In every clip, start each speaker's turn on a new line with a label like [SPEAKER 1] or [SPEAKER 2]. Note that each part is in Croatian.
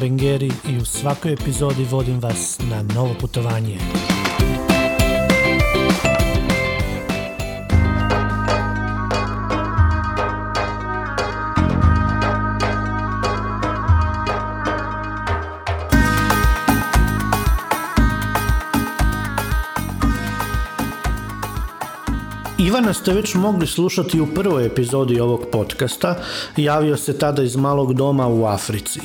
[SPEAKER 1] Bengeri i u svakoj epizodi vodim vas na novo putovanje. Ivana ste već mogli slušati u prvoj epizodi ovog podcasta, javio se tada iz malog doma u Africi.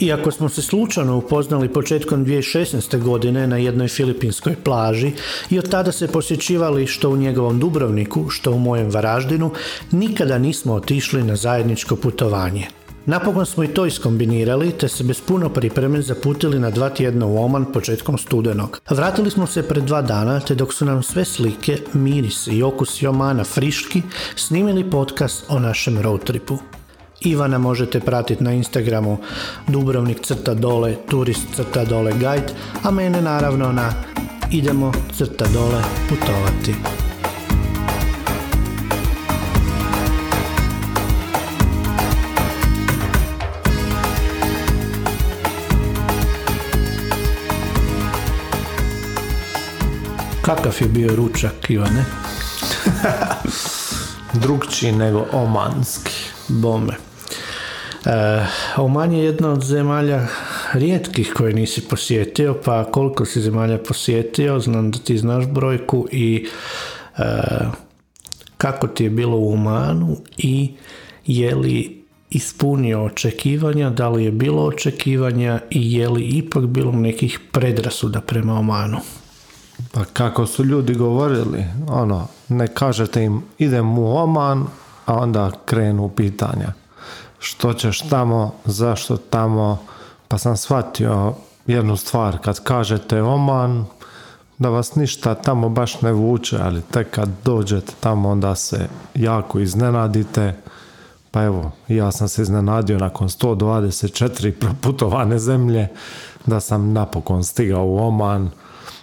[SPEAKER 1] Iako smo se slučajno upoznali početkom 2016. godine na jednoj filipinskoj plaži i od tada se posjećivali što u njegovom Dubrovniku, što u mojem Varaždinu, nikada nismo otišli na zajedničko putovanje. Napokon smo i to iskombinirali, te se bez puno pripreme zaputili na dva tjedna u Oman početkom studenog. Vratili smo se pred dva dana, te dok su nam sve slike, miris i okusi Omana friški, snimili podcast o našem road tripu. Ivana možete pratiti na Instagramu Dubrovnik crta dole, turist crta dole guide, a mene naravno na idemo crta dole putovati. Kakav je bio ručak, Ivane?
[SPEAKER 2] Drugčiji nego omanski.
[SPEAKER 1] Bome. E, Oman je jedna od zemalja rijetkih koje nisi posjetio, pa koliko si zemalja posjetio, znam da ti znaš brojku i e, kako ti je bilo u Omanu i je li ispunio očekivanja, da li je bilo očekivanja i je li ipak bilo nekih predrasuda prema Omanu?
[SPEAKER 2] Pa kako su ljudi govorili, ono, ne kažete im idem u Oman, a onda krenu pitanja. Što ćeš tamo, zašto tamo, pa sam shvatio jednu stvar, kad kažete Oman, da vas ništa tamo baš ne vuče, ali tek kad dođete tamo onda se jako iznenadite, pa evo, ja sam se iznenadio nakon 124 proputovane zemlje da sam napokon stigao u Oman,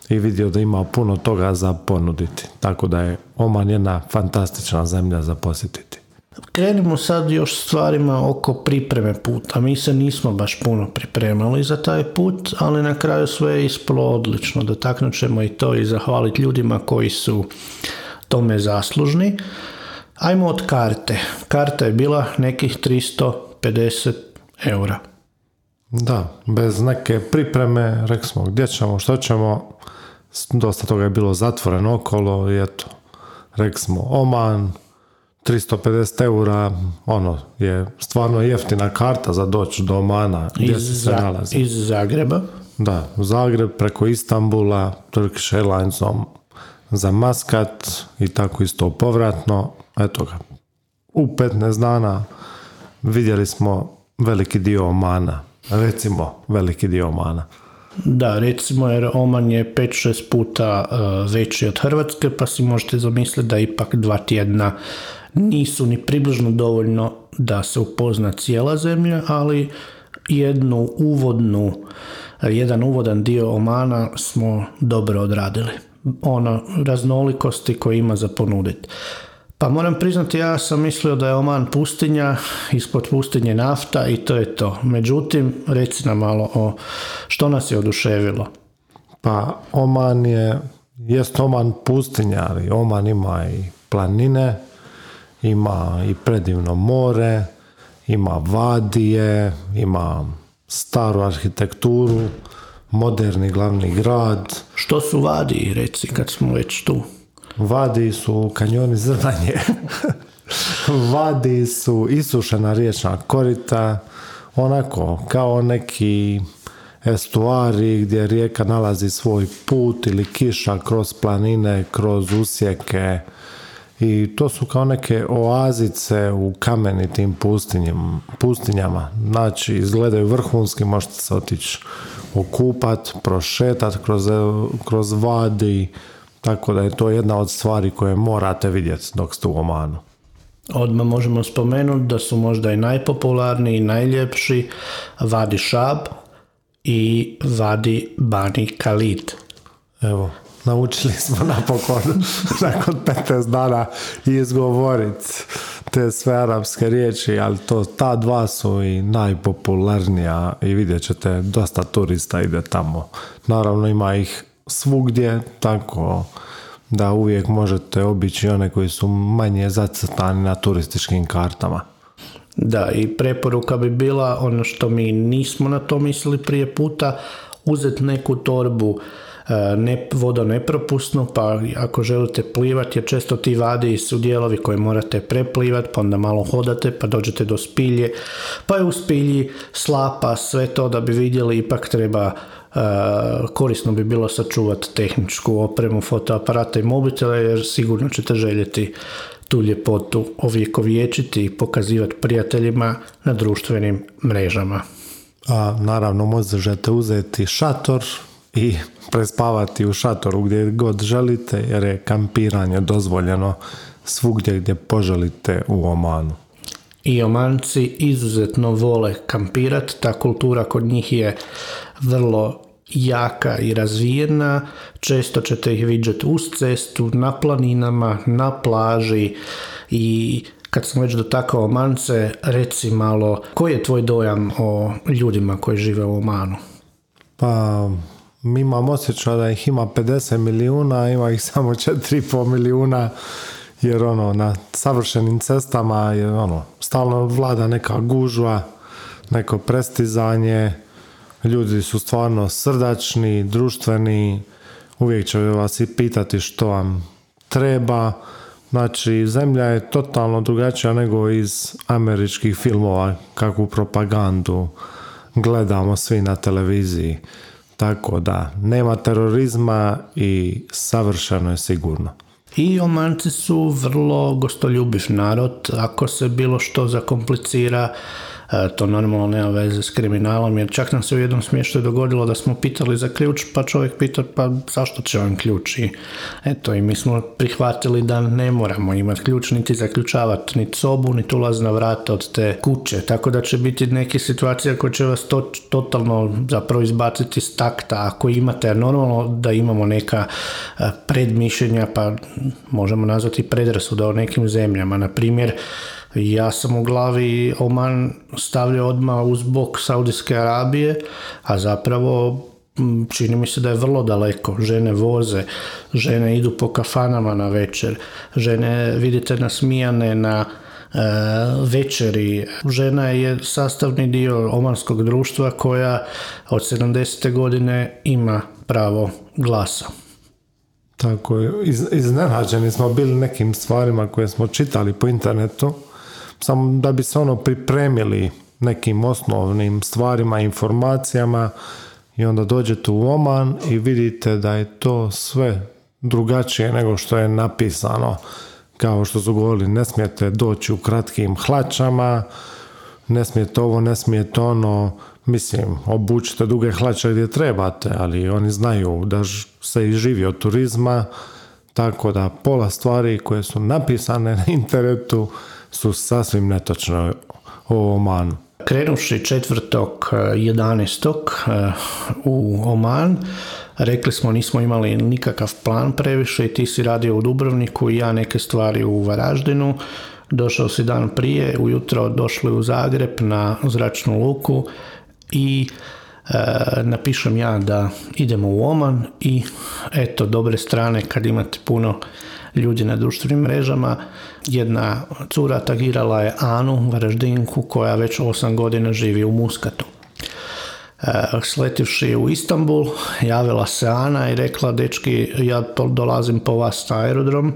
[SPEAKER 2] i vidio da ima puno toga za ponuditi. Tako da je Oman jedna fantastična zemlja za posjetiti.
[SPEAKER 1] Krenimo sad još stvarima oko pripreme puta. Mi se nismo baš puno pripremali za taj put, ali na kraju sve je ispalo odlično. Dotaknut ćemo i to i zahvaliti ljudima koji su tome zaslužni. Ajmo od karte. Karta je bila nekih 350 eura.
[SPEAKER 2] Da, bez neke pripreme, rekli smo gdje ćemo, što ćemo, dosta toga je bilo zatvoreno okolo i eto, rekli smo Oman, 350 eura, ono, je stvarno jeftina karta za doći do Omana, gdje
[SPEAKER 1] iz,
[SPEAKER 2] se nalazi.
[SPEAKER 1] iz Zagreba.
[SPEAKER 2] Da, Zagreb preko Istanbula, Turkish Airlinesom za Maskat i tako isto povratno. Eto ga, u 15 dana vidjeli smo veliki dio Omana. Recimo, veliki dio Omana.
[SPEAKER 1] Da, recimo jer Oman je 5-6 puta uh, veći od Hrvatske, pa si možete zamisliti da ipak dva tjedna nisu ni približno dovoljno da se upozna cijela zemlja, ali jednu uvodnu, jedan uvodan dio Omana smo dobro odradili. Ono, raznolikosti koje ima za ponuditi. Pa moram priznati, ja sam mislio da je Oman pustinja, ispod pustinje nafta i to je to. Međutim, reci nam malo o što nas je oduševilo.
[SPEAKER 2] Pa Oman je, jest Oman pustinja, ali Oman ima i planine, ima i predivno more, ima vadije, ima staru arhitekturu, moderni glavni grad.
[SPEAKER 1] Što su vadi, reci, kad smo već tu?
[SPEAKER 2] Vadi su kanjoni zrnanje. Vadi su isušena riječna korita, onako kao neki estuari gdje rijeka nalazi svoj put ili kiša kroz planine, kroz usjeke i to su kao neke oazice u kamenitim pustinjama, pustinjama. Znači, izgledaju vrhunski, možete se otići okupat, prošetat kroz, kroz vadi, tako da je to jedna od stvari koje morate vidjeti dok ste u Omanu.
[SPEAKER 1] Odmah možemo spomenuti da su možda i najpopularniji i najljepši Vadi Šab i Vadi Bani Khalid.
[SPEAKER 2] Evo, naučili smo napokon nakon 15 dana izgovoriti te sve arapske riječi, ali to, ta dva su i najpopularnija i vidjet ćete dosta turista ide tamo. Naravno ima ih svugdje, tako da uvijek možete obići one koji su manje zacrtani na turističkim kartama.
[SPEAKER 1] Da, i preporuka bi bila ono što mi nismo na to mislili prije puta, uzeti neku torbu ne, vodonepropusnu, pa ako želite plivati, jer često ti vadi su dijelovi koje morate preplivati, pa onda malo hodate, pa dođete do spilje, pa je u spilji slapa, sve to da bi vidjeli, ipak treba e, korisno bi bilo sačuvati tehničku opremu, fotoaparata i mobitela, jer sigurno ćete željeti tu ljepotu ovjekovječiti i pokazivati prijateljima na društvenim mrežama.
[SPEAKER 2] A naravno možete uzeti šator i prespavati u šatoru gdje god želite jer je kampiranje dozvoljeno svugdje gdje poželite u Omanu.
[SPEAKER 1] I Omanci izuzetno vole kampirati, ta kultura kod njih je vrlo jaka i razvijena, često ćete ih vidjeti uz cestu, na planinama, na plaži i kad sam već dotakao Omance, reci malo, koji je tvoj dojam o ljudima koji žive u Omanu?
[SPEAKER 2] Pa, mi imamo osjećaj da ih ima 50 milijuna, ima ih samo 4,5 milijuna, jer ono, na savršenim cestama je ono, stalno vlada neka gužva, neko prestizanje, ljudi su stvarno srdačni, društveni, uvijek će vas i pitati što vam treba, Znači, zemlja je totalno drugačija nego iz američkih filmova, kakvu propagandu gledamo svi na televiziji. Tako da, nema terorizma i savršeno je sigurno.
[SPEAKER 1] I Omanci su vrlo gostoljubiv narod. Ako se bilo što zakomplicira, to normalno nema veze s kriminalom, jer čak nam se u jednom smještaju dogodilo da smo pitali za ključ, pa čovjek pita pa zašto će vam ključ? I eto i mi smo prihvatili da ne moramo imati ključ niti zaključavati ni sobu, niti ulazna vrata od te kuće, tako da će biti neke situacije koje će vas to, totalno zapravo izbaciti s takta. Ako imate, normalno da imamo neka e, predmišljenja, pa možemo nazvati predrasuda o nekim zemljama, na primjer ja sam u glavi Oman stavljao odmah uz bok Saudijske Arabije, a zapravo čini mi se da je vrlo daleko. Žene voze, žene idu po kafanama na večer, žene vidite nasmijane na e, večeri. Žena je sastavni dio omanskog društva koja od 70. godine ima pravo glasa.
[SPEAKER 2] Tako je, iznenađeni smo bili nekim stvarima koje smo čitali po internetu samo da bi se ono pripremili nekim osnovnim stvarima, informacijama i onda dođete u Oman i vidite da je to sve drugačije nego što je napisano. Kao što su govorili, ne smijete doći u kratkim hlačama, ne smijete ovo, ne smijete ono, mislim, obučite duge hlače gdje trebate, ali oni znaju da se i živi od turizma, tako da pola stvari koje su napisane na internetu su sasvim netočno o Omanu.
[SPEAKER 1] Krenuši 4.11. Eh, u Oman, rekli smo nismo imali nikakav plan previše i ti si radio u Dubrovniku i ja neke stvari u Varaždinu. Došao si dan prije, ujutro došli u Zagreb na zračnu luku i e, napišem ja da idemo u Oman i eto dobre strane kad imate puno ljudi na društvenim mrežama. Jedna cura tagirala je Anu Varaždinku koja već 8 godina živi u Muskatu. E, sletivši u Istanbul, javila se Ana i rekla, dečki, ja dolazim po vas na aerodrom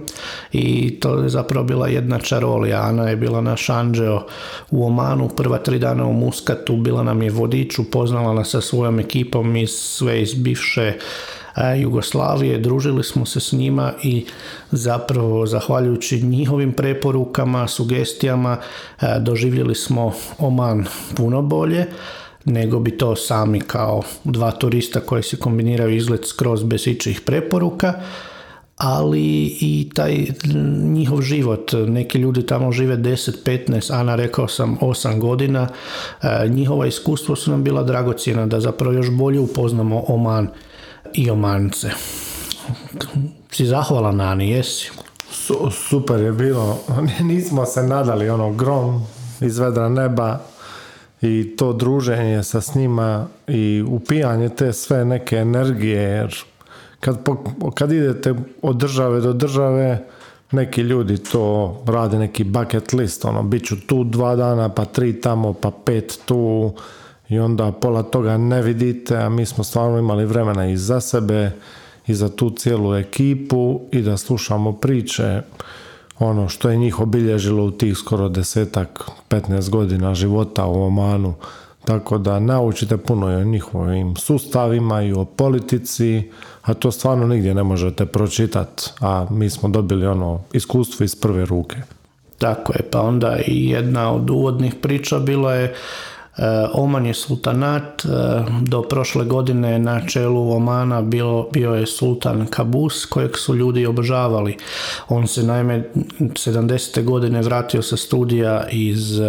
[SPEAKER 1] i to je zapravo bila jedna čarolija. Ana je bila naš anđeo u Omanu, prva tri dana u Muskatu, bila nam je vodič, upoznala nas sa svojom ekipom iz sve iz bivše Jugoslavije, družili smo se s njima i zapravo zahvaljujući njihovim preporukama, sugestijama doživjeli smo Oman puno bolje nego bi to sami kao dva turista koji se kombiniraju izgled skroz bez ičih preporuka ali i taj njihov život. Neki ljudi tamo žive 10, 15, Ana rekao sam 8 godina. Njihova iskustva su nam bila dragocjena da zapravo još bolje upoznamo Oman i Omance. si zahvalan Ani, jesi?
[SPEAKER 2] super je bilo. Nismo se nadali ono grom iz vedra neba i to druženje sa s njima i upijanje te sve neke energije jer kad, kad idete od države do države neki ljudi to rade neki bucket list ono bit ću tu dva dana pa tri tamo pa pet tu i onda pola toga ne vidite a mi smo stvarno imali vremena i za sebe i za tu cijelu ekipu i da slušamo priče ono što je njih obilježilo u tih skoro desetak, 15 godina života u Omanu. Tako da naučite puno i o njihovim sustavima i o politici, a to stvarno nigdje ne možete pročitati, a mi smo dobili ono iskustvo iz prve ruke.
[SPEAKER 1] Tako je, pa onda i jedna od uvodnih priča bila je Oman je sultanat, e, do prošle godine na čelu Omana bio, bio je sultan Kabus kojeg su ljudi obožavali. On se naime 70. godine vratio sa studija iz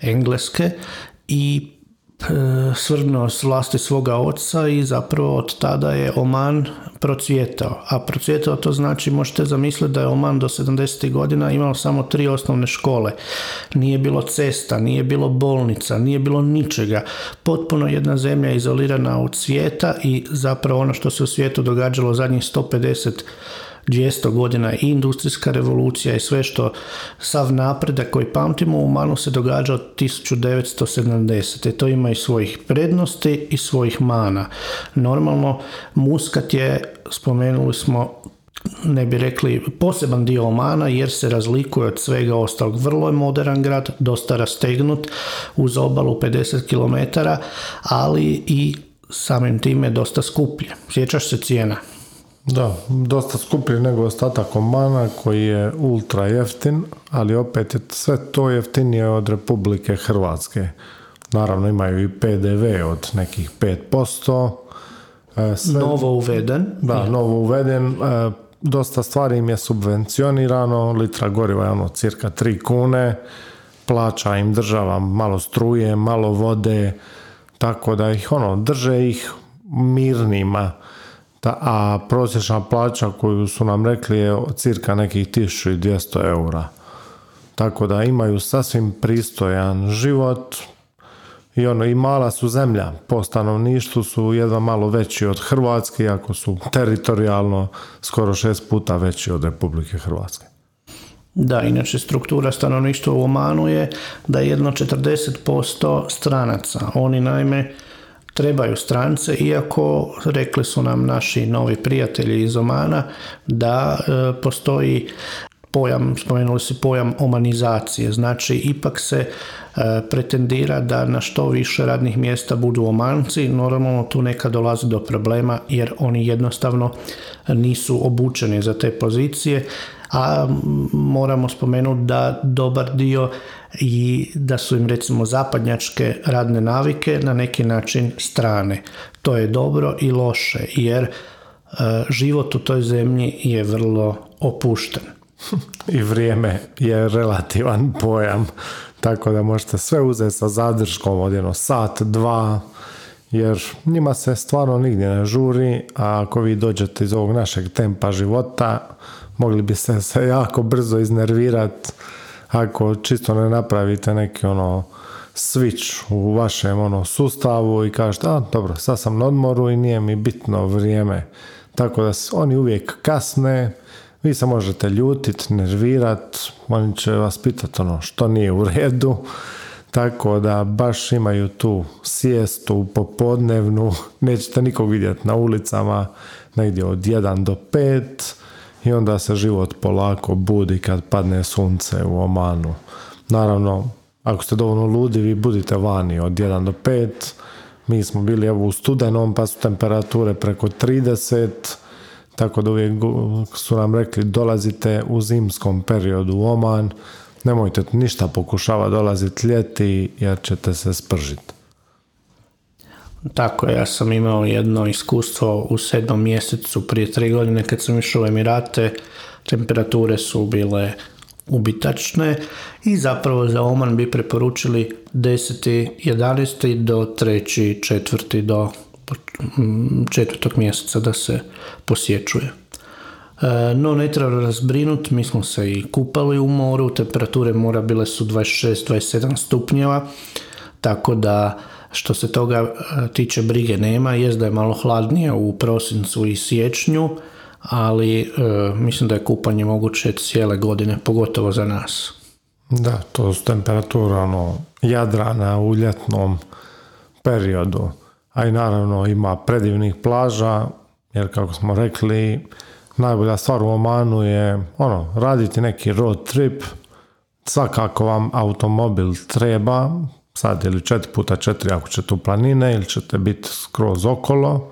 [SPEAKER 1] Engleske i E, svrnuo s vlasti svoga oca i zapravo od tada je Oman procvjetao. A procvjetao to znači, možete zamisliti da je Oman do 70. godina imao samo tri osnovne škole. Nije bilo cesta, nije bilo bolnica, nije bilo ničega. Potpuno jedna zemlja izolirana od svijeta i zapravo ono što se u svijetu događalo zadnjih 150 200 godina i industrijska revolucija i sve što sav napredak koji pamtimo u Manu se događa od 1970. To ima i svojih prednosti i svojih mana. Normalno, Muskat je, spomenuli smo, ne bi rekli poseban dio Omana jer se razlikuje od svega ostalog. Vrlo je modern grad, dosta rastegnut uz obalu 50 km, ali i samim time dosta skuplje. Sjećaš se cijena?
[SPEAKER 2] Da, dosta skuplji nego ostatak Omana koji je ultra jeftin, ali opet je sve to jeftinije od Republike Hrvatske. Naravno imaju i PDV od nekih 5%.
[SPEAKER 1] E, sve, novo uveden.
[SPEAKER 2] Da, novo uveden. E, dosta stvari im je subvencionirano, litra goriva je ono cirka 3 kune, plaća im država malo struje, malo vode, tako da ih ono, drže ih mirnima a prosječna plaća koju su nam rekli je cirka nekih 1200 eura. Tako da imaju sasvim pristojan život i ono i mala su zemlja. Po stanovništvu su jedva malo veći od Hrvatske, iako su teritorijalno skoro šest puta veći od Republike Hrvatske.
[SPEAKER 1] Da, inače struktura stanovništva u Omanu je da je jedno 40% stranaca. Oni naime trebaju strance, iako rekli su nam naši novi prijatelji iz Omana da e, postoji pojam, spomenuli si pojam omanizacije, znači ipak se e, pretendira da na što više radnih mjesta budu omanci, normalno tu neka dolazi do problema jer oni jednostavno nisu obučeni za te pozicije, a moramo spomenuti da dobar dio i da su im recimo zapadnjačke radne navike na neki način strane. To je dobro i loše jer e, život u toj zemlji je vrlo opušten.
[SPEAKER 2] I vrijeme je relativan pojam, tako da možete sve uzeti sa zadrškom od jedno sat, dva, jer njima se stvarno nigdje ne žuri, a ako vi dođete iz ovog našeg tempa života, mogli bi se, se jako brzo iznervirati ako čisto ne napravite neki ono switch u vašem ono sustavu i kažete, a dobro, sad sam na odmoru i nije mi bitno vrijeme. Tako da oni uvijek kasne, vi se možete ljutit, nervirat, oni će vas pitati ono što nije u redu, tako da baš imaju tu sijestu popodnevnu, nećete nikog vidjeti na ulicama, negdje od 1 do 5, i onda se život polako budi kad padne sunce u Omanu. Naravno, ako ste dovoljno ludi, vi budite vani od 1 do 5. Mi smo bili evo u studenom, pa su temperature preko 30, tako da uvijek su nam rekli dolazite u zimskom periodu u Oman, nemojte ništa pokušava dolaziti ljeti jer ćete se spržiti.
[SPEAKER 1] Tako, ja sam imao jedno iskustvo u sedmom mjesecu prije tri godine kad sam išao u Emirate, temperature su bile ubitačne i zapravo za Oman bi preporučili 10. 11. do 3. 4. do četvrtog mjeseca da se posjećuje. E, No ne treba razbrinut, mi smo se i kupali u moru, temperature mora bile su 26-27 stupnjeva, tako da što se toga e, tiče brige nema, jest da je malo hladnije u prosincu i siječnju, ali e, mislim da je kupanje moguće cijele godine, pogotovo za nas.
[SPEAKER 2] Da, to su temperature ono, Jadrana u ljetnom periodu. A i naravno ima predivnih plaža, jer kako smo rekli, najbolja stvar u Omanu je ono, raditi neki road trip, svakako vam automobil treba, sad ili 4x4 ako ćete u planine ili ćete biti skroz okolo,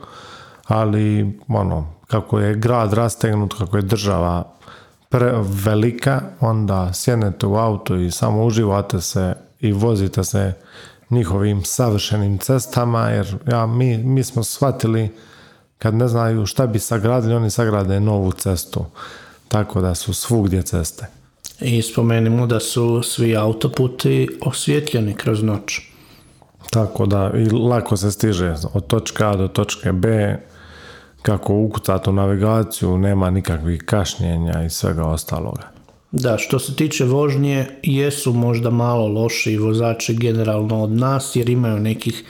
[SPEAKER 2] ali ono, kako je grad rastegnut, kako je država prevelika, onda sjednete u auto i samo uživate se i vozite se njihovim savršenim cestama, jer ja, mi, mi smo shvatili kad ne znaju šta bi sagradili, oni sagrade novu cestu. Tako da su svugdje ceste.
[SPEAKER 1] I spomenimo da su svi autoputi osvjetljeni kroz noć.
[SPEAKER 2] Tako da i lako se stiže od točke A do točke B, kako ukucati u navigaciju, nema nikakvih kašnjenja i svega ostaloga.
[SPEAKER 1] Da, što se tiče vožnje, jesu možda malo loši vozači generalno od nas, jer imaju nekih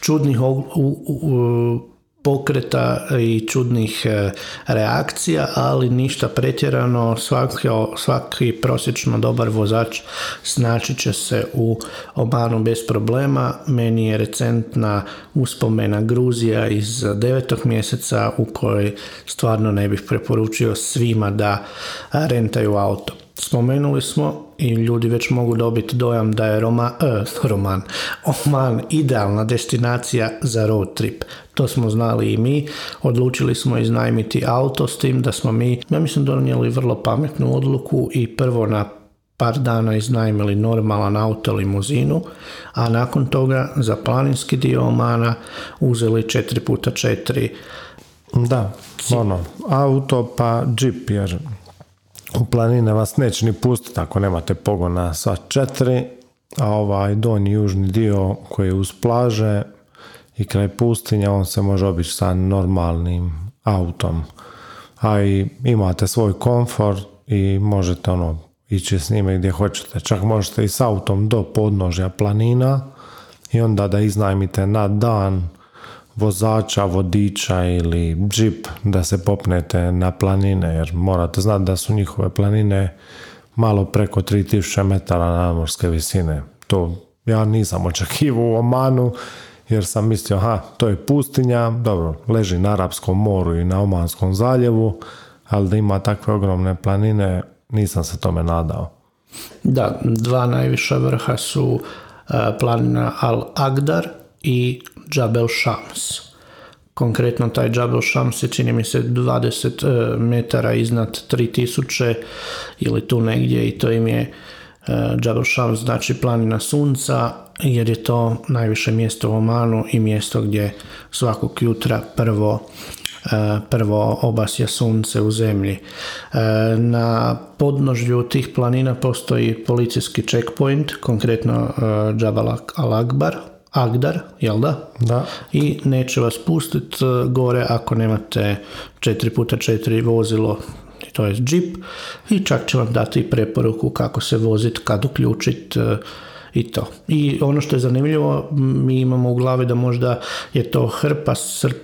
[SPEAKER 1] čudnih u- u- u- pokreta i čudnih e, reakcija, ali ništa pretjerano, svaki, svaki prosječno dobar vozač snaći će se u Omanu bez problema. Meni je recentna uspomena Gruzija iz devetog mjeseca u kojoj stvarno ne bih preporučio svima da rentaju auto. Spomenuli smo i ljudi već mogu dobiti dojam da je Roma, e, roman, Oman idealna destinacija za road trip. To smo znali i mi. Odlučili smo iznajmiti auto s tim da smo mi, ja mislim, donijeli vrlo pametnu odluku i prvo na par dana iznajmili normalan auto limuzinu, a nakon toga za planinski dio Omana uzeli 4x4
[SPEAKER 2] Da, ono, auto pa džip, jer planine vas neće ni pustiti ako nemate pogona sva četiri, a ovaj donji južni dio koji je uz plaže i kraj pustinja, on se može obići sa normalnim autom. A i imate svoj komfort i možete ono ići s njime gdje hoćete. Čak možete i s autom do podnožja planina i onda da iznajmite na dan vozača, vodiča ili džip da se popnete na planine jer morate znati da su njihove planine malo preko 3000 metara nadmorske visine. To ja nisam očekivao u Omanu jer sam mislio, aha, to je pustinja, dobro, leži na Arapskom moru i na Omanskom zaljevu, ali da ima takve ogromne planine, nisam se tome nadao.
[SPEAKER 1] Da, dva najviša vrha su e, planina Al-Agdar i Jabal Shams. Konkretno taj Jabal Shams je čini mi se 20 e, metara iznad 3000 ili tu negdje i to im je e, Jabal Shams znači planina sunca jer je to najviše mjesto u Omanu i mjesto gdje svakog jutra prvo e, prvo obasja sunce u zemlji. E, Na podnožju tih planina postoji policijski checkpoint, konkretno e, Jabal al-Akbar, Agdar, jel da?
[SPEAKER 2] Da,
[SPEAKER 1] I neće vas pustiti gore ako nemate 4x4 vozilo, to je džip, i čak će vam dati preporuku kako se voziti, kad uključiti i to. I ono što je zanimljivo, mi imamo u glavi da možda je to hrpa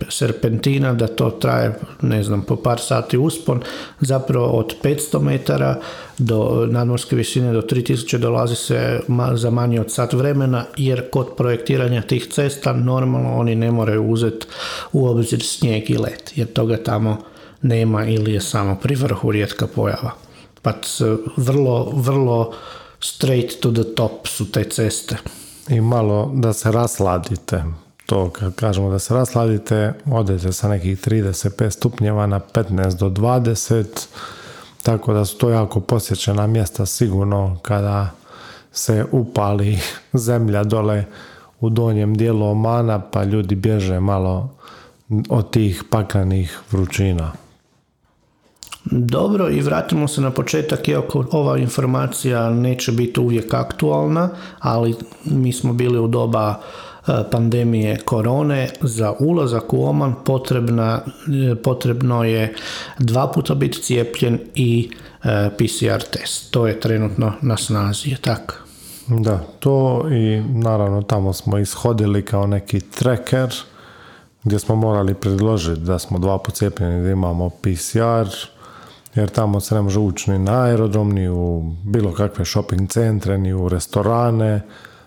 [SPEAKER 1] serpentina, da to traje, ne znam, po par sati uspon, zapravo od 500 metara do nadmorske visine do 3000 dolazi se za manje od sat vremena, jer kod projektiranja tih cesta normalno oni ne moraju uzeti u obzir snijeg i let, jer toga tamo nema ili je samo pri vrhu rijetka pojava. Pa vrlo, vrlo straight to the top su te ceste.
[SPEAKER 2] i malo da se rasladite. To kad kažemo da se rasladite, odete sa nekih 35 stupnjeva na 15 do 20, tako da su to jako posjećena mjesta sigurno kada se upali zemlja dole u donjem dijelu Omana, pa ljudi bježe malo od tih paklenih vrućina.
[SPEAKER 1] Dobro, i vratimo se na početak, iako ova informacija neće biti uvijek aktualna, ali mi smo bili u doba pandemije korone za ulazak u Oman potrebna, potrebno je dva puta biti cijepljen i PCR test. To je trenutno na snazi, je tako?
[SPEAKER 2] Da, to i naravno tamo smo ishodili kao neki tracker gdje smo morali predložiti da smo dva put cijepljeni da imamo PCR jer tamo se ne može ući ni na aerodrom, ni u bilo kakve shopping centre, ni u restorane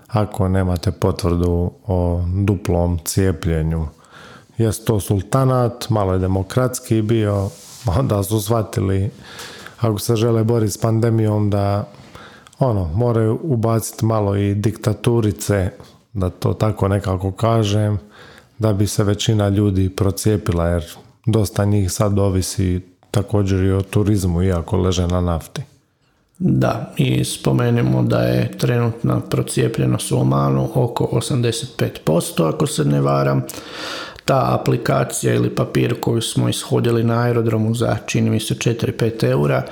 [SPEAKER 2] ako nemate potvrdu o duplom cijepljenju. Jest to sultanat, malo je demokratski bio, onda su shvatili ako se žele boriti s pandemijom da ono, moraju ubaciti malo i diktaturice, da to tako nekako kažem, da bi se većina ljudi procijepila, jer dosta njih sad ovisi također i o turizmu, iako leže na nafti.
[SPEAKER 1] Da, i spomenemo da je trenutna procijepljenost u Omanu oko 85%, ako se ne varam. Ta aplikacija ili papir koju smo ishodili na aerodromu za, čini mi se, 4-5 eura,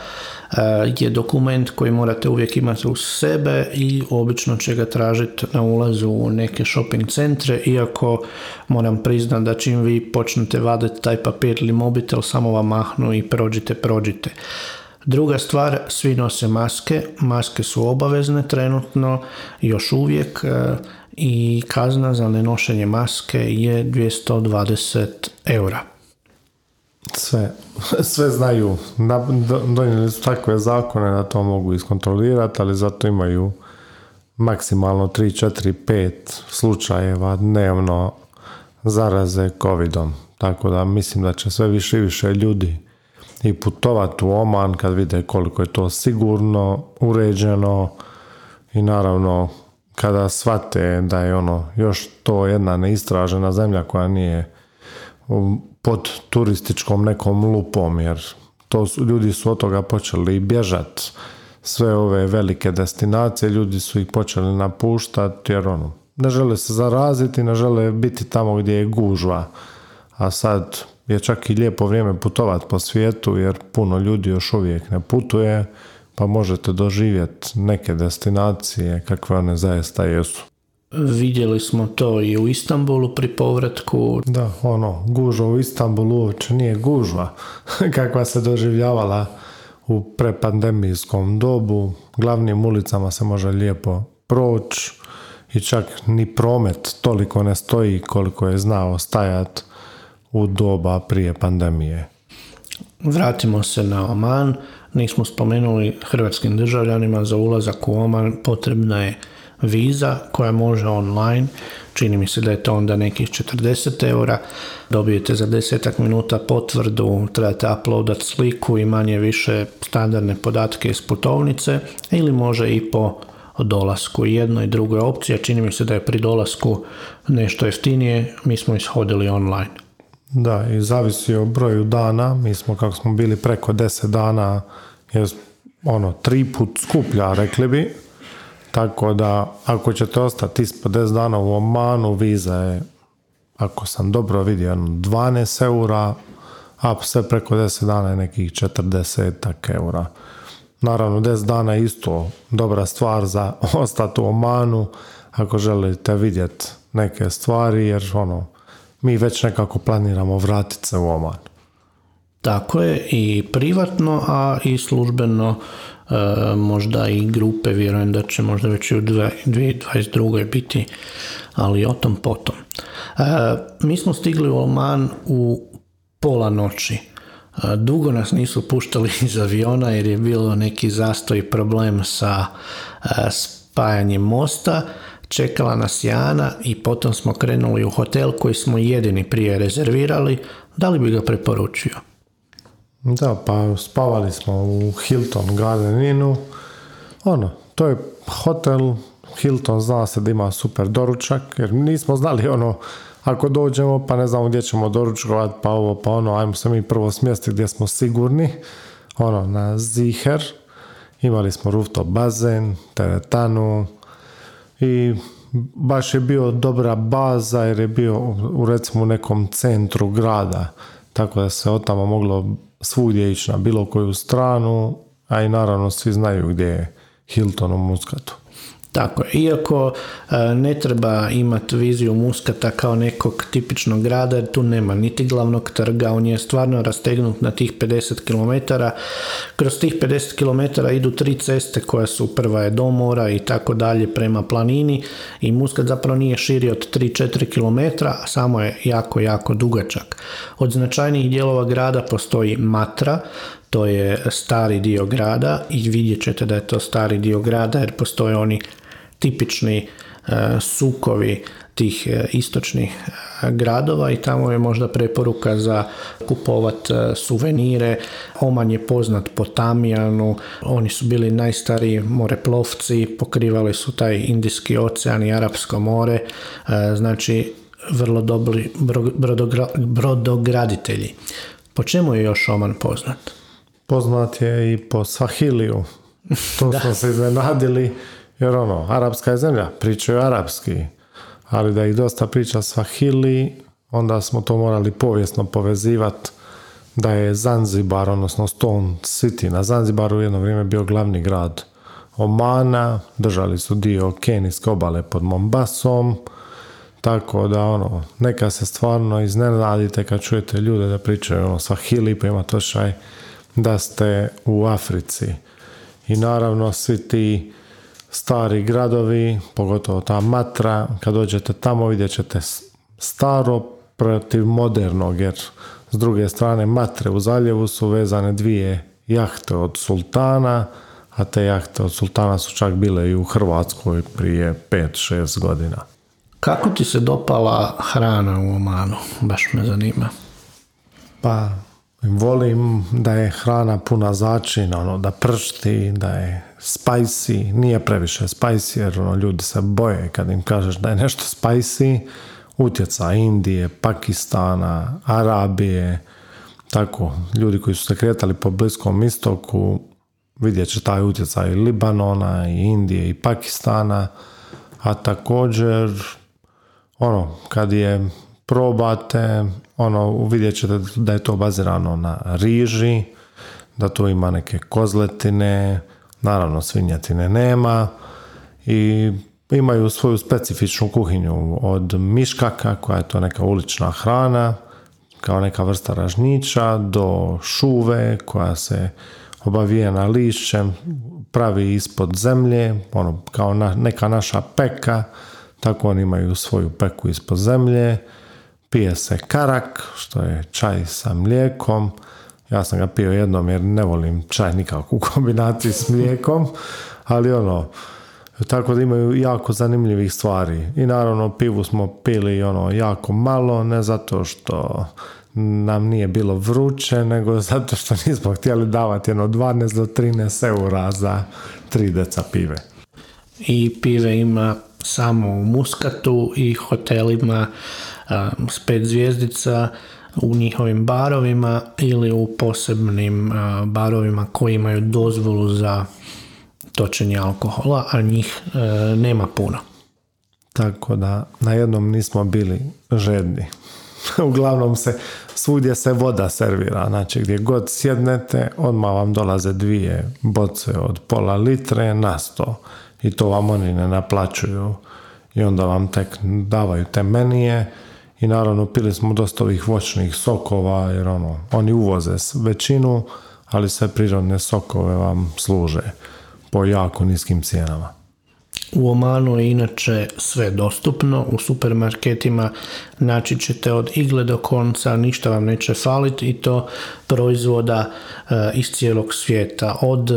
[SPEAKER 1] Eh, je dokument koji morate uvijek imati uz sebe i obično će ga tražiti na ulazu u neke shopping centre, iako moram priznati da čim vi počnete vaditi taj papir ili mobitel, samo vam mahnu i prođite, prođite. Druga stvar, svi nose maske, maske su obavezne trenutno, još uvijek eh, i kazna za nenošenje maske je 220 eura
[SPEAKER 2] sve, sve znaju. Donijeli su takve zakone da to mogu iskontrolirati, ali zato imaju maksimalno 3, 4, 5 slučajeva dnevno zaraze covidom. Tako da mislim da će sve više i više ljudi i putovati u Oman kad vide koliko je to sigurno, uređeno i naravno kada shvate da je ono još to jedna neistražena zemlja koja nije pod turističkom nekom lupom, jer to su, ljudi su od toga počeli bježat. Sve ove velike destinacije, ljudi su ih počeli napuštati, jer ono, ne žele se zaraziti, ne žele biti tamo gdje je gužva. A sad je čak i lijepo vrijeme putovati po svijetu, jer puno ljudi još uvijek ne putuje, pa možete doživjeti neke destinacije kakve one zaista jesu.
[SPEAKER 1] Vidjeli smo to i u Istanbulu pri povratku.
[SPEAKER 2] Da, ono, gužva u Istanbulu uopće nije gužva kakva se doživljavala u prepandemijskom dobu. Glavnim ulicama se može lijepo proći i čak ni promet toliko ne stoji koliko je znao stajat u doba prije pandemije.
[SPEAKER 1] Vratimo se na Oman. Nismo spomenuli hrvatskim državljanima za ulazak u Oman potrebna je viza koja može online, čini mi se da je to onda nekih 40 eura, dobijete za desetak minuta potvrdu, trebate uploadat sliku i manje više standardne podatke iz putovnice ili može i po dolasku. Jedno i drugo je opcija, čini mi se da je pri dolasku nešto jeftinije, mi smo ishodili online.
[SPEAKER 2] Da, i zavisi o broju dana, mi smo kako smo bili preko 10 dana, je ono, tri put skuplja, rekli bi, tako da, ako ćete ostati ispod 10 dana u Omanu, viza je, ako sam dobro vidio, 12 ono, eura, a sve preko 10 dana je nekih 40 eura. Naravno, 10 dana je isto dobra stvar za ostati u Omanu, ako želite vidjeti neke stvari, jer ono, mi već nekako planiramo vratiti se u Oman.
[SPEAKER 1] Tako je, i privatno, a i službeno E, možda i grupe, vjerujem da će možda već i u 2022. biti, ali o tom potom. E, mi smo stigli u Oman u pola noći. E, dugo nas nisu puštali iz aviona jer je bilo neki zastoj problem sa spajanjem mosta. Čekala nas Jana i potom smo krenuli u hotel koji smo jedini prije rezervirali. Da li bi ga preporučio?
[SPEAKER 2] Da, pa spavali smo u Hilton Garden Innu. Ono, to je hotel, Hilton zna se da ima super doručak, jer nismo znali ono, ako dođemo pa ne znamo gdje ćemo doručkovati, pa ovo, pa ono, ajmo se mi prvo smjesti gdje smo sigurni, ono, na Ziher, imali smo rooftop bazen, teretanu i baš je bio dobra baza jer je bio u recimo nekom centru grada, tako da se od tamo moglo svugdje ići na bilo koju stranu, a i naravno svi znaju gdje je Hilton u Muskatu.
[SPEAKER 1] Tako je. Iako e, ne treba imati viziju Muskata kao nekog tipičnog grada, jer tu nema niti glavnog trga, on je stvarno rastegnut na tih 50 km. Kroz tih 50 km idu tri ceste koje su, prva je do mora i tako dalje prema planini i Muskat zapravo nije širi od 3-4 km, a samo je jako, jako dugačak. Od značajnijih dijelova grada postoji Matra, to je stari dio grada i vidjet ćete da je to stari dio grada jer postoje oni tipični e, sukovi tih e, istočnih e, gradova i tamo je možda preporuka za kupovat suvenire. Oman je poznat po Tamijanu, oni su bili najstariji moreplovci, pokrivali su taj Indijski ocean i Arapsko more, znači vrlo dobri brodograditelji. Po čemu je još Oman poznat?
[SPEAKER 2] Poznat je i po Sahiliju. To smo se iznenadili jer ono, arapska je zemlja, pričaju arapski, ali da ih dosta priča svahili, onda smo to morali povijesno povezivati da je Zanzibar, odnosno Stone City na Zanzibaru jedno vrijeme bio glavni grad Omana, držali su dio Kenijske obale pod Mombasom, tako da ono, neka se stvarno iznenadite kad čujete ljude da pričaju ono Swahili pa imate ošaj da ste u Africi. I naravno svi ti stari gradovi, pogotovo ta Matra, kad dođete tamo vidjet ćete staro protiv modernog, jer s druge strane Matre u zaljevu su vezane dvije jahte od sultana, a te jahte od sultana su čak bile i u Hrvatskoj prije 5-6 godina.
[SPEAKER 1] Kako ti se dopala hrana u Omanu? Baš me zanima.
[SPEAKER 2] Pa, volim da je hrana puna začina, ono, da pršti, da je spicy, nije previše spicy jer ono, ljudi se boje kad im kažeš da je nešto spicy, utjeca Indije, Pakistana, Arabije, tako, ljudi koji su se kretali po Bliskom istoku, vidjet će taj utjecaj Libanona, i Indije i Pakistana, a također, ono, kad je probate, ono, vidjet ćete da je to bazirano na riži, da tu ima neke kozletine, Naravno, svinjetine nema i imaju svoju specifičnu kuhinju od miškaka, koja je to neka ulična hrana, kao neka vrsta ražnića, do šuve koja se obavijena lišćem, pravi ispod zemlje, ono, kao neka naša peka, tako oni imaju svoju peku ispod zemlje, pije se karak, što je čaj sa mlijekom, ja sam ga pio jednom jer ne volim čaj nikako u kombinaciji s mlijekom, ali ono, tako da imaju jako zanimljivih stvari. I naravno pivu smo pili ono jako malo, ne zato što nam nije bilo vruće, nego zato što nismo htjeli davati jedno 12 do 13 eura za tri deca pive.
[SPEAKER 1] I pive ima samo u Muskatu i hotelima s pet zvijezdica u njihovim barovima ili u posebnim barovima koji imaju dozvolu za točenje alkohola, a njih e, nema puno.
[SPEAKER 2] Tako da na jednom nismo bili žedni. Uglavnom se svugdje se voda servira, znači gdje god sjednete, odmah vam dolaze dvije boce od pola litre na sto i to vam oni ne naplaćuju i onda vam tek davaju te menije i naravno pili smo dosta ovih voćnih sokova jer ono, oni uvoze većinu, ali sve prirodne sokove vam služe po jako niskim cijenama.
[SPEAKER 1] U Omanu je inače sve dostupno, u supermarketima naći ćete od igle do konca, ništa vam neće faliti i to proizvoda e, iz cijelog svijeta. Od e,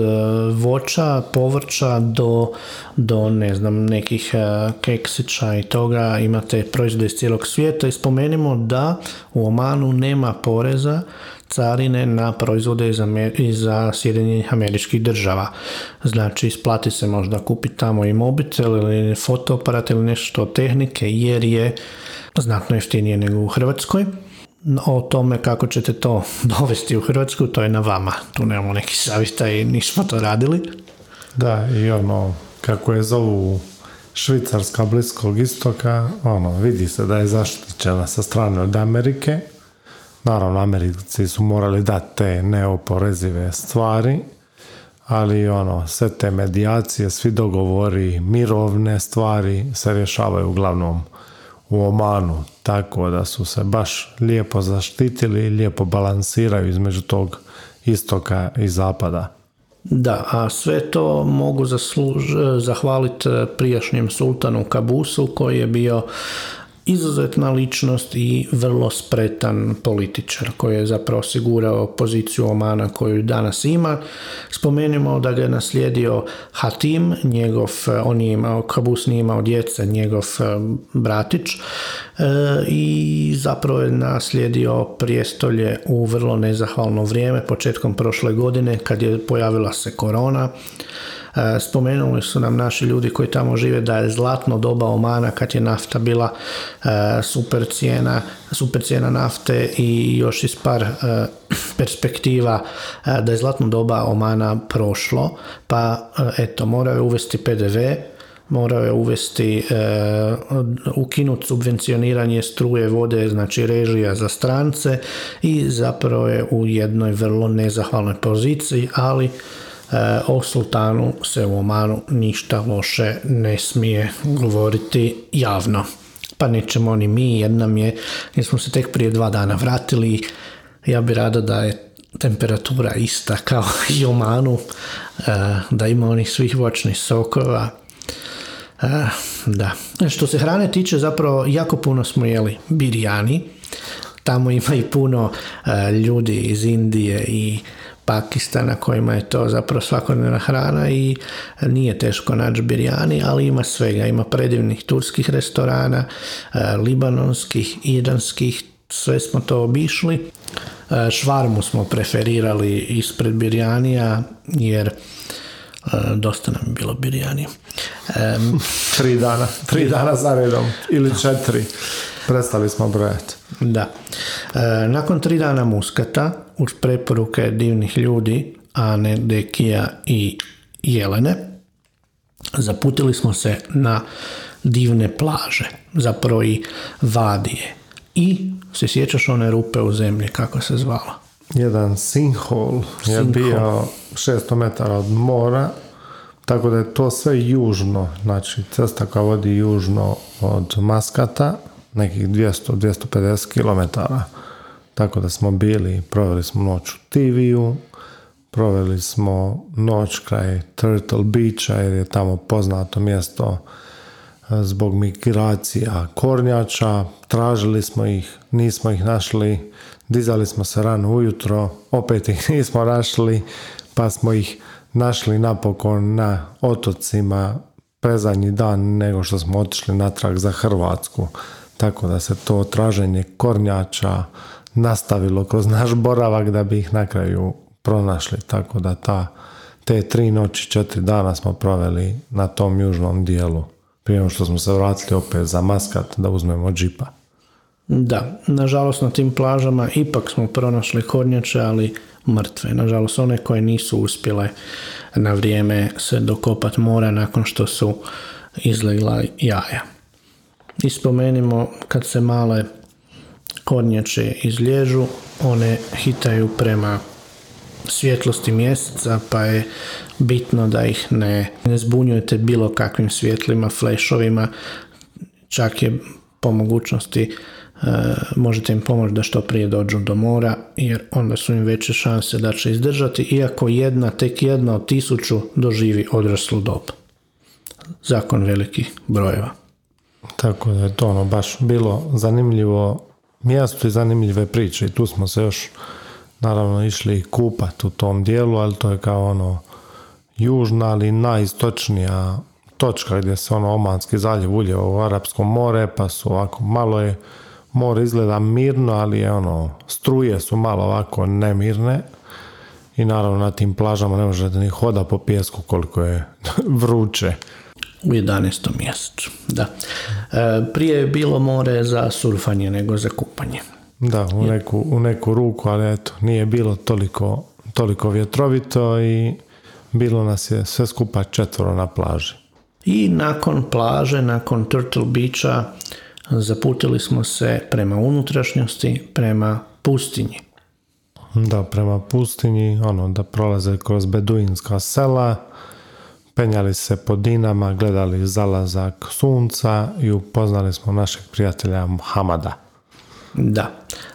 [SPEAKER 1] voća, povrća do, do ne znam, nekih e, keksića i toga imate proizvode iz cijelog svijeta i spomenimo da u Omanu nema poreza carine na proizvode iz, iz Sjedinjenih američkih država. Znači, isplati se možda kupiti tamo i mobitel ili fotoaparat ili nešto tehnike jer je znatno jeftinije nego u Hrvatskoj. O tome kako ćete to dovesti u Hrvatsku, to je na vama. Tu nemamo neki savjeta i nismo to radili.
[SPEAKER 2] Da, i ono, kako je zovu Švicarska bliskog istoka, ono, vidi se da je zaštićena sa strane od Amerike, Naravno, Americi su morali dati te neoporezive stvari, ali ono, sve te medijacije, svi dogovori, mirovne stvari se rješavaju uglavnom u Omanu, tako da su se baš lijepo zaštitili i lijepo balansiraju između tog istoka i zapada.
[SPEAKER 1] Da, a sve to mogu zasluž, zahvaliti prijašnjem sultanu Kabusu koji je bio izuzetna ličnost i vrlo spretan političar koji je zapravo osigurao poziciju Omana koju danas ima. Spomenimo da ga je naslijedio Hatim, njegov, on je imao, Kabus nije imao djece, njegov e, bratić e, i zapravo je naslijedio prijestolje u vrlo nezahvalno vrijeme, početkom prošle godine kad je pojavila se korona. E, spomenuli su nam naši ljudi koji tamo žive da je zlatno doba Omana kad je nafta bila e, super cijena, super cijena nafte i još iz par e, perspektiva da je zlatno doba Omana prošlo, pa eto moraju uvesti PDV, morao je uvesti, ukinuti subvencioniranje struje, vode, znači režija za strance i zapravo je u jednoj vrlo nezahvalnoj poziciji, ali E, o sultanu se u Omanu ništa loše ne smije govoriti javno. Pa nećemo ni mi, jednom je, jer smo se tek prije dva dana vratili, ja bi rado da je temperatura ista kao i u Omanu, e, da ima onih svih voćnih sokova, e, da. Što se hrane tiče, zapravo jako puno smo jeli birijani. Tamo ima i puno ljudi iz Indije i Pakistana kojima je to zapravo svakodnevna hrana i nije teško naći birijani, ali ima svega. Ima predivnih turskih restorana, e, libanonskih, iranskih, sve smo to obišli. E, švarmu smo preferirali ispred birjanija jer e, dosta nam je bilo birijani.
[SPEAKER 2] tri dana, tri dana za redom ili četiri. Prestali smo brojati.
[SPEAKER 1] Da. nakon tri dana muskata uz preporuke divnih ljudi, Ane, Dekija i Jelene, zaputili smo se na divne plaže, zapravo i vadije. I se sjećaš one rupe u zemlji, kako se zvala?
[SPEAKER 2] Jedan sinkhole je bio 600 metara od mora, tako da je to sve južno, znači cesta koja vodi južno od Maskata, nekih 200-250 km tako da smo bili, proveli smo noć u Tiviju, proveli smo noć kraj Turtle Beacha jer je tamo poznato mjesto e, zbog migracija kornjača, tražili smo ih, nismo ih našli, dizali smo se rano ujutro, opet ih nismo našli, pa smo ih našli napokon na otocima prezadnji dan nego što smo otišli natrag za Hrvatsku. Tako da se to traženje kornjača, nastavilo kroz naš boravak da bi ih na kraju pronašli. Tako da ta, te tri noći, četiri dana smo proveli na tom južnom dijelu. Prije što smo se vratili opet za Maskat da uzmemo džipa.
[SPEAKER 1] Da, nažalost na tim plažama ipak smo pronašli kornjače, ali mrtve. Nažalost one koje nisu uspjele na vrijeme se dokopati mora nakon što su izlegla jaja. I spomenimo kad se male kornjače izlježu, one hitaju prema svjetlosti mjeseca, pa je bitno da ih ne, ne zbunjujete bilo kakvim svjetlima, flešovima, čak je po mogućnosti e, možete im pomoći da što prije dođu do mora, jer onda su im veće šanse da će izdržati, iako jedna, tek jedna od tisuću doživi odraslu dob. Zakon velikih brojeva.
[SPEAKER 2] Tako da je to ono baš bilo zanimljivo mjesto i zanimljive priče. I tu smo se još naravno išli kupati u tom dijelu, ali to je kao ono južna, ali najistočnija točka gdje se ono Omanski zaljev ulje u Arapsko more, pa su ovako, malo je more izgleda mirno, ali je ono, struje su malo ovako nemirne i naravno na tim plažama ne možete ni hoda po pijesku koliko je vruće
[SPEAKER 1] u 11. mjesecu. Da. E, prije je bilo more za surfanje nego za kupanje.
[SPEAKER 2] Da, u neku, u neku ruku, ali eto, nije bilo toliko, toliko vjetrovito i bilo nas je sve skupa četvoro na plaži.
[SPEAKER 1] I nakon plaže, nakon Turtle Beacha, zaputili smo se prema unutrašnjosti, prema pustinji.
[SPEAKER 2] Da, prema pustinji, ono, da prolaze kroz beduinska sela, penjali se po dinama, gledali zalazak sunca i upoznali smo našeg prijatelja Hamada.
[SPEAKER 1] Da,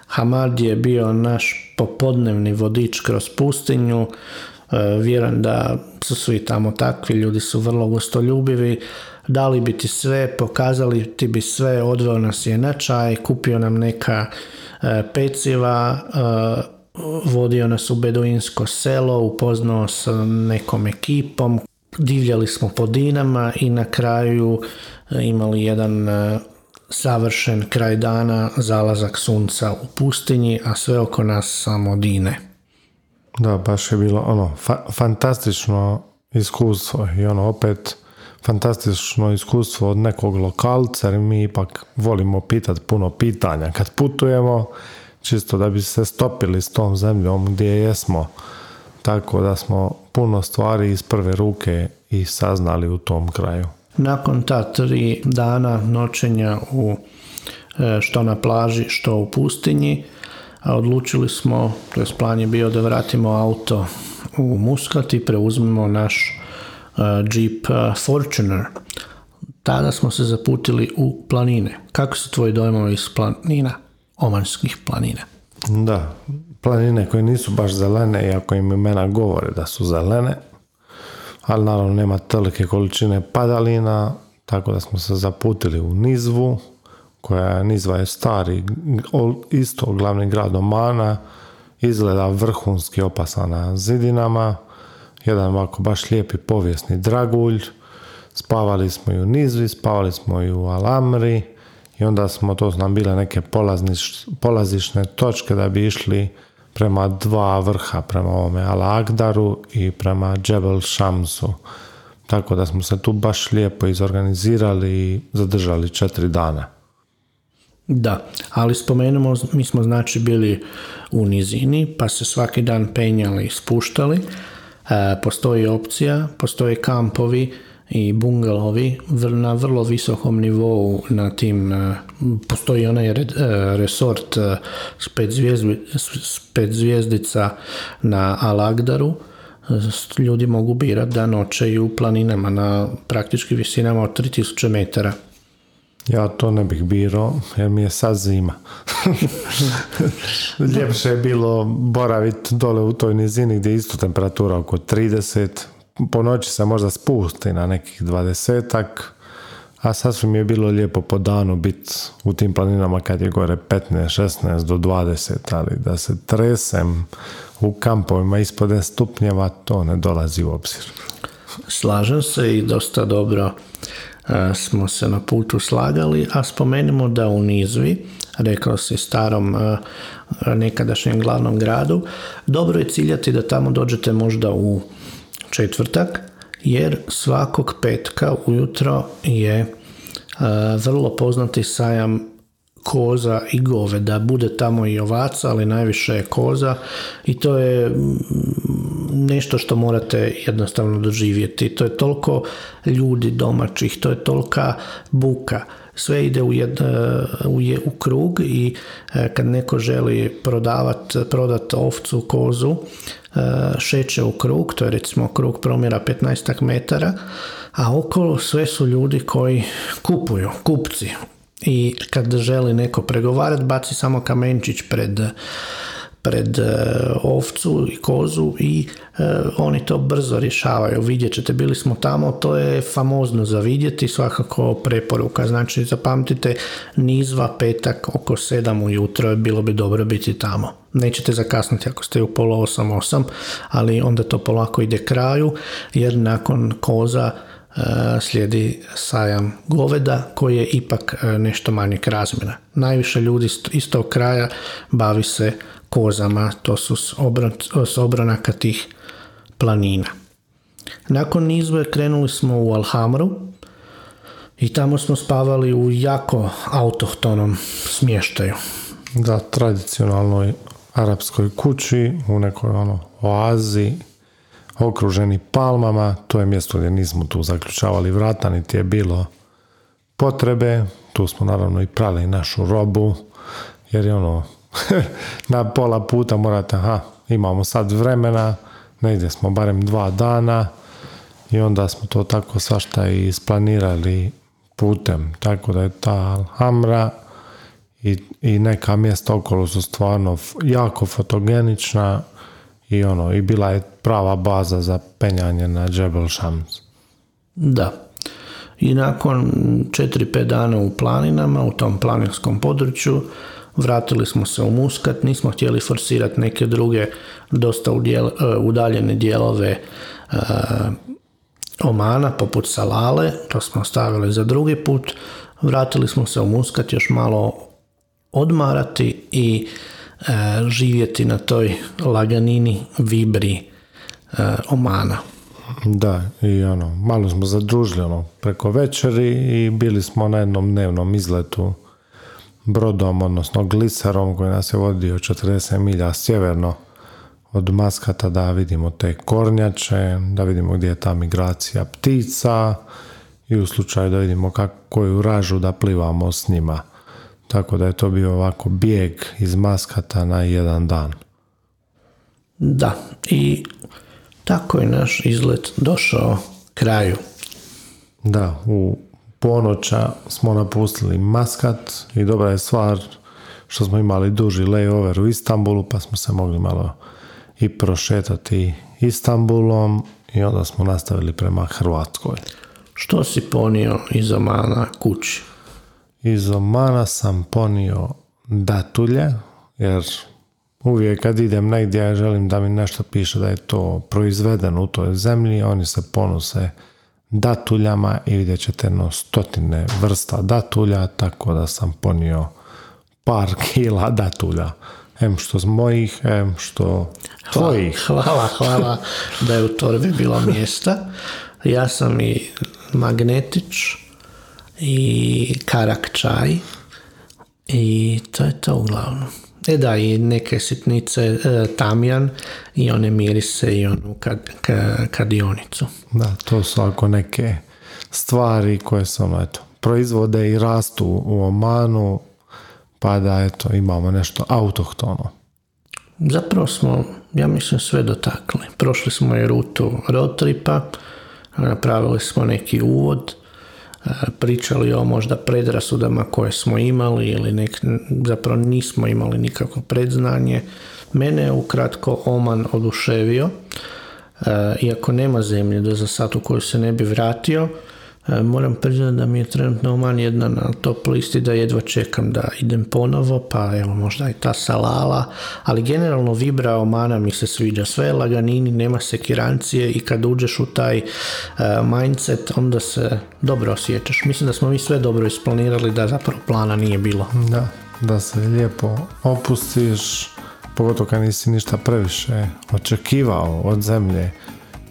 [SPEAKER 1] Hamad je bio naš popodnevni vodič kroz pustinju. E, vjerujem da su svi tamo takvi, ljudi su vrlo gostoljubivi. Dali bi ti sve, pokazali ti bi sve, odveo nas je na čaj, kupio nam neka e, peciva, e, vodio nas u beduinsko selo, upoznao s nekom ekipom, divljali smo po dinama i na kraju imali jedan savršen kraj dana, zalazak sunca u pustinji, a sve oko nas samo dine.
[SPEAKER 2] Da, baš je bilo ono fa- fantastično iskustvo i ono opet fantastično iskustvo od nekog lokalca jer mi ipak volimo pitati puno pitanja kad putujemo čisto da bi se stopili s tom zemljom gdje jesmo tako da smo puno stvari iz prve ruke i saznali u tom kraju.
[SPEAKER 1] Nakon ta tri dana noćenja u e, što na plaži, što u pustinji, a odlučili smo, to je plan je bio da vratimo auto u Muscat i preuzmemo naš e, Jeep e, Fortuner. Tada smo se zaputili u planine. Kako su tvoji dojmovi iz planina, omanskih planina?
[SPEAKER 2] Da, planine koje nisu baš zelene, iako im imena govore da su zelene, ali naravno nema tolike količine padalina, tako da smo se zaputili u Nizvu, koja Nizva je stari, isto glavni grad Omana, izgleda vrhunski opasan na zidinama, jedan ovako baš lijepi povijesni dragulj, spavali smo i u Nizvi, spavali smo i u Alamri i onda smo, to su nam bile neke polazišne točke da bi išli prema dva vrha, prema ovome Al-Agdaru i prema Džebel Shamsu. Tako da smo se tu baš lijepo izorganizirali i zadržali četiri dana.
[SPEAKER 1] Da, ali spomenemo, mi smo znači bili u nizini, pa se svaki dan penjali i spuštali. E, postoji opcija, postoje kampovi, i bungalovi na vrlo visokom nivou na tim, e, postoji onaj e, resort e, s pet, zvijezdica na Alagdaru, ljudi mogu birati da noćeju u planinama na praktički visinama od 3000 metara.
[SPEAKER 2] Ja to ne bih birao, jer mi je sad zima. Ljepše je bilo boraviti dole u toj nizini gdje je isto temperatura oko 30, po noći se možda spusti na nekih dvadesetak, a sasvim je bilo lijepo po danu biti u tim planinama kad je gore 15, 16 do 20, ali da se tresem u kampovima ispod 10 stupnjeva, to ne dolazi u obzir.
[SPEAKER 1] Slažem se i dosta dobro e, smo se na putu slagali, a spomenimo da u Nizvi, rekao si starom e, nekadašnjem glavnom gradu, dobro je ciljati da tamo dođete možda u četvrtak, jer svakog petka ujutro je e, vrlo poznati sajam koza i goveda. Bude tamo i ovaca, ali najviše je koza i to je nešto što morate jednostavno doživjeti. To je toliko ljudi domaćih, to je tolika buka. Sve ide u, jed, u, u krug i e, kad neko želi prodavat, prodat ovcu, kozu, E, šeće u krug, to je recimo krug promjera 15 metara, a okolo sve su ljudi koji kupuju, kupci. I kad želi neko pregovarati, baci samo kamenčić pred pred e, ovcu i kozu i e, oni to brzo rješavaju. Vidjet ćete, bili smo tamo, to je famozno za vidjeti, svakako preporuka. Znači, zapamtite, nizva petak oko 7 ujutro, bilo bi dobro biti tamo. Nećete zakasniti ako ste u polo 8-8, ali onda to polako ide kraju, jer nakon koza e, slijedi sajam goveda koji je ipak nešto manjeg razmjera. Najviše ljudi iz tog kraja bavi se kozama, to su s obronaka tih planina. Nakon nizve krenuli smo u Alhamru i tamo smo spavali u jako autohtonom smještaju.
[SPEAKER 2] Da, tradicionalnoj arapskoj kući u nekoj ono oazi okruženi palmama, to je mjesto gdje nismo tu zaključavali vrata, niti je bilo potrebe, tu smo naravno i prali našu robu, jer je ono na pola puta morate, aha, imamo sad vremena, negdje smo barem dva dana i onda smo to tako svašta i isplanirali putem. Tako da je ta Alhamra i, i neka mjesta okolo su stvarno jako fotogenična i ono, i bila je prava baza za penjanje na Jebel Shams.
[SPEAKER 1] Da. I nakon 4-5 dana u planinama, u tom planinskom području, vratili smo se u Muskat, nismo htjeli forsirati neke druge dosta e, udaljene dijelove e, Omana, poput Salale, to smo ostavili za drugi put. Vratili smo se u Muskat još malo odmarati i e, živjeti na toj laganini vibri e, Omana.
[SPEAKER 2] Da, i ono, malo smo zadružili ono, preko večeri i bili smo na jednom dnevnom izletu brodom, odnosno gliserom koji nas je vodio 40 milja sjeverno od Maskata da vidimo te kornjače, da vidimo gdje je ta migracija ptica i u slučaju da vidimo kako, koju ražu da plivamo s njima. Tako da je to bio ovako bijeg iz Maskata na jedan dan.
[SPEAKER 1] Da, i tako je naš izlet došao kraju.
[SPEAKER 2] Da, u ponoća smo napustili Maskat i dobra je stvar što smo imali duži layover u Istanbulu pa smo se mogli malo i prošetati Istanbulom i onda smo nastavili prema Hrvatskoj.
[SPEAKER 1] Što si ponio iz Omana kući?
[SPEAKER 2] Iz Omana sam ponio datulje, jer uvijek kad idem negdje želim da mi nešto piše da je to proizvedeno u toj zemlji, oni se ponose datuljama i vidjet ćete no stotine vrsta datulja, tako da sam ponio par kila datulja. Em što s mojih, em što tvojih.
[SPEAKER 1] Hvala, hvala da je u torbi bilo mjesta. Ja sam i magnetić i karak čaj i to je to uglavnom. E da, i neke sitnice, e, tamjan i one mirise i onu kad, ka- kadionicu.
[SPEAKER 2] Da, to su ako neke stvari koje ono, eto, proizvode i rastu u Omanu, pa da eto, imamo nešto autohtono.
[SPEAKER 1] Zapravo smo, ja mislim, sve dotakli. Prošli smo i rutu road tripa, napravili smo neki uvod, pričali o možda predrasudama koje smo imali ili nek, zapravo nismo imali nikakvo predznanje. Mene je ukratko Oman oduševio, e, iako nema zemlje da za sad u koju se ne bi vratio, moram priznati da mi je trenutno Oman jedna na top listi da jedva čekam da idem ponovo, pa evo možda i ta salala, ali generalno vibra Omana mi se sviđa, sve je laganini, nema sekirancije i kad uđeš u taj e, mindset onda se dobro osjećaš. Mislim da smo mi sve dobro isplanirali da zapravo plana nije bilo.
[SPEAKER 2] Da, da se lijepo opustiš, pogotovo kad nisi ništa previše očekivao od zemlje.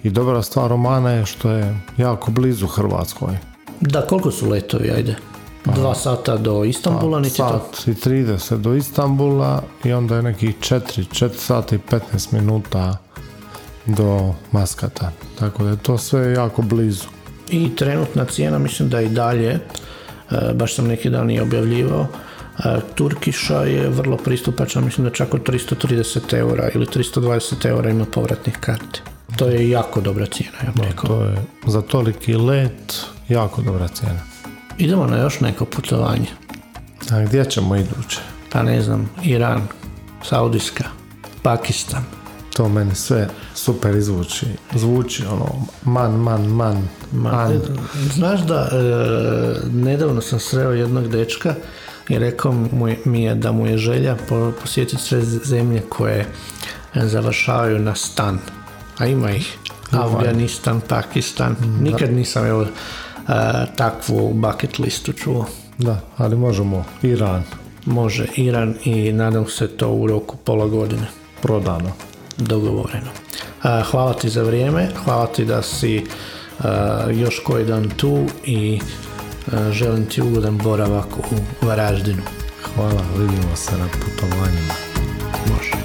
[SPEAKER 2] I dobra stvar Omana je što je jako blizu Hrvatskoj.
[SPEAKER 1] Da, koliko su letovi, ajde? Dva sata do Istanbula, niti to?
[SPEAKER 2] Sat i 30 do Istanbula i onda je nekih 4, 4 sata i 15 minuta do Maskata. Tako da je to sve jako blizu.
[SPEAKER 1] I trenutna cijena, mislim da i dalje, e, baš sam neki dan i objavljivao, e, Turkiša je vrlo pristupačna, mislim da čak od 330 eura ili 320 eura ima povratnih karti. To je jako dobra cijena, ja bih rekao.
[SPEAKER 2] To je za toliki let jako dobra cijena.
[SPEAKER 1] Idemo na još neko putovanje.
[SPEAKER 2] A gdje ćemo iduće?
[SPEAKER 1] Pa ne znam, Iran, Saudijska, Pakistan.
[SPEAKER 2] To meni sve super izvuči. Zvuči ono man, man, man,
[SPEAKER 1] Ma,
[SPEAKER 2] man.
[SPEAKER 1] e, Znaš da e, nedavno sam sreo jednog dečka i rekao mu je- mi je da mu je želja po- posjetiti sve zemlje koje e, završavaju na stan. A ima ih. Afganistan, Pakistan. Nikad nisam evo, e, takvu bucket listu čuo.
[SPEAKER 2] Da, ali možemo Iran
[SPEAKER 1] Može Iran i nadam se to u roku pola godine
[SPEAKER 2] prodano.
[SPEAKER 1] dogovoreno. A, Hvala ti za vrijeme, hvala ti da si a, još koji dan tu i želim ti ugodan boravak u Varaždinu.
[SPEAKER 2] Hvala, vidimo se na putovanjima.
[SPEAKER 1] Može.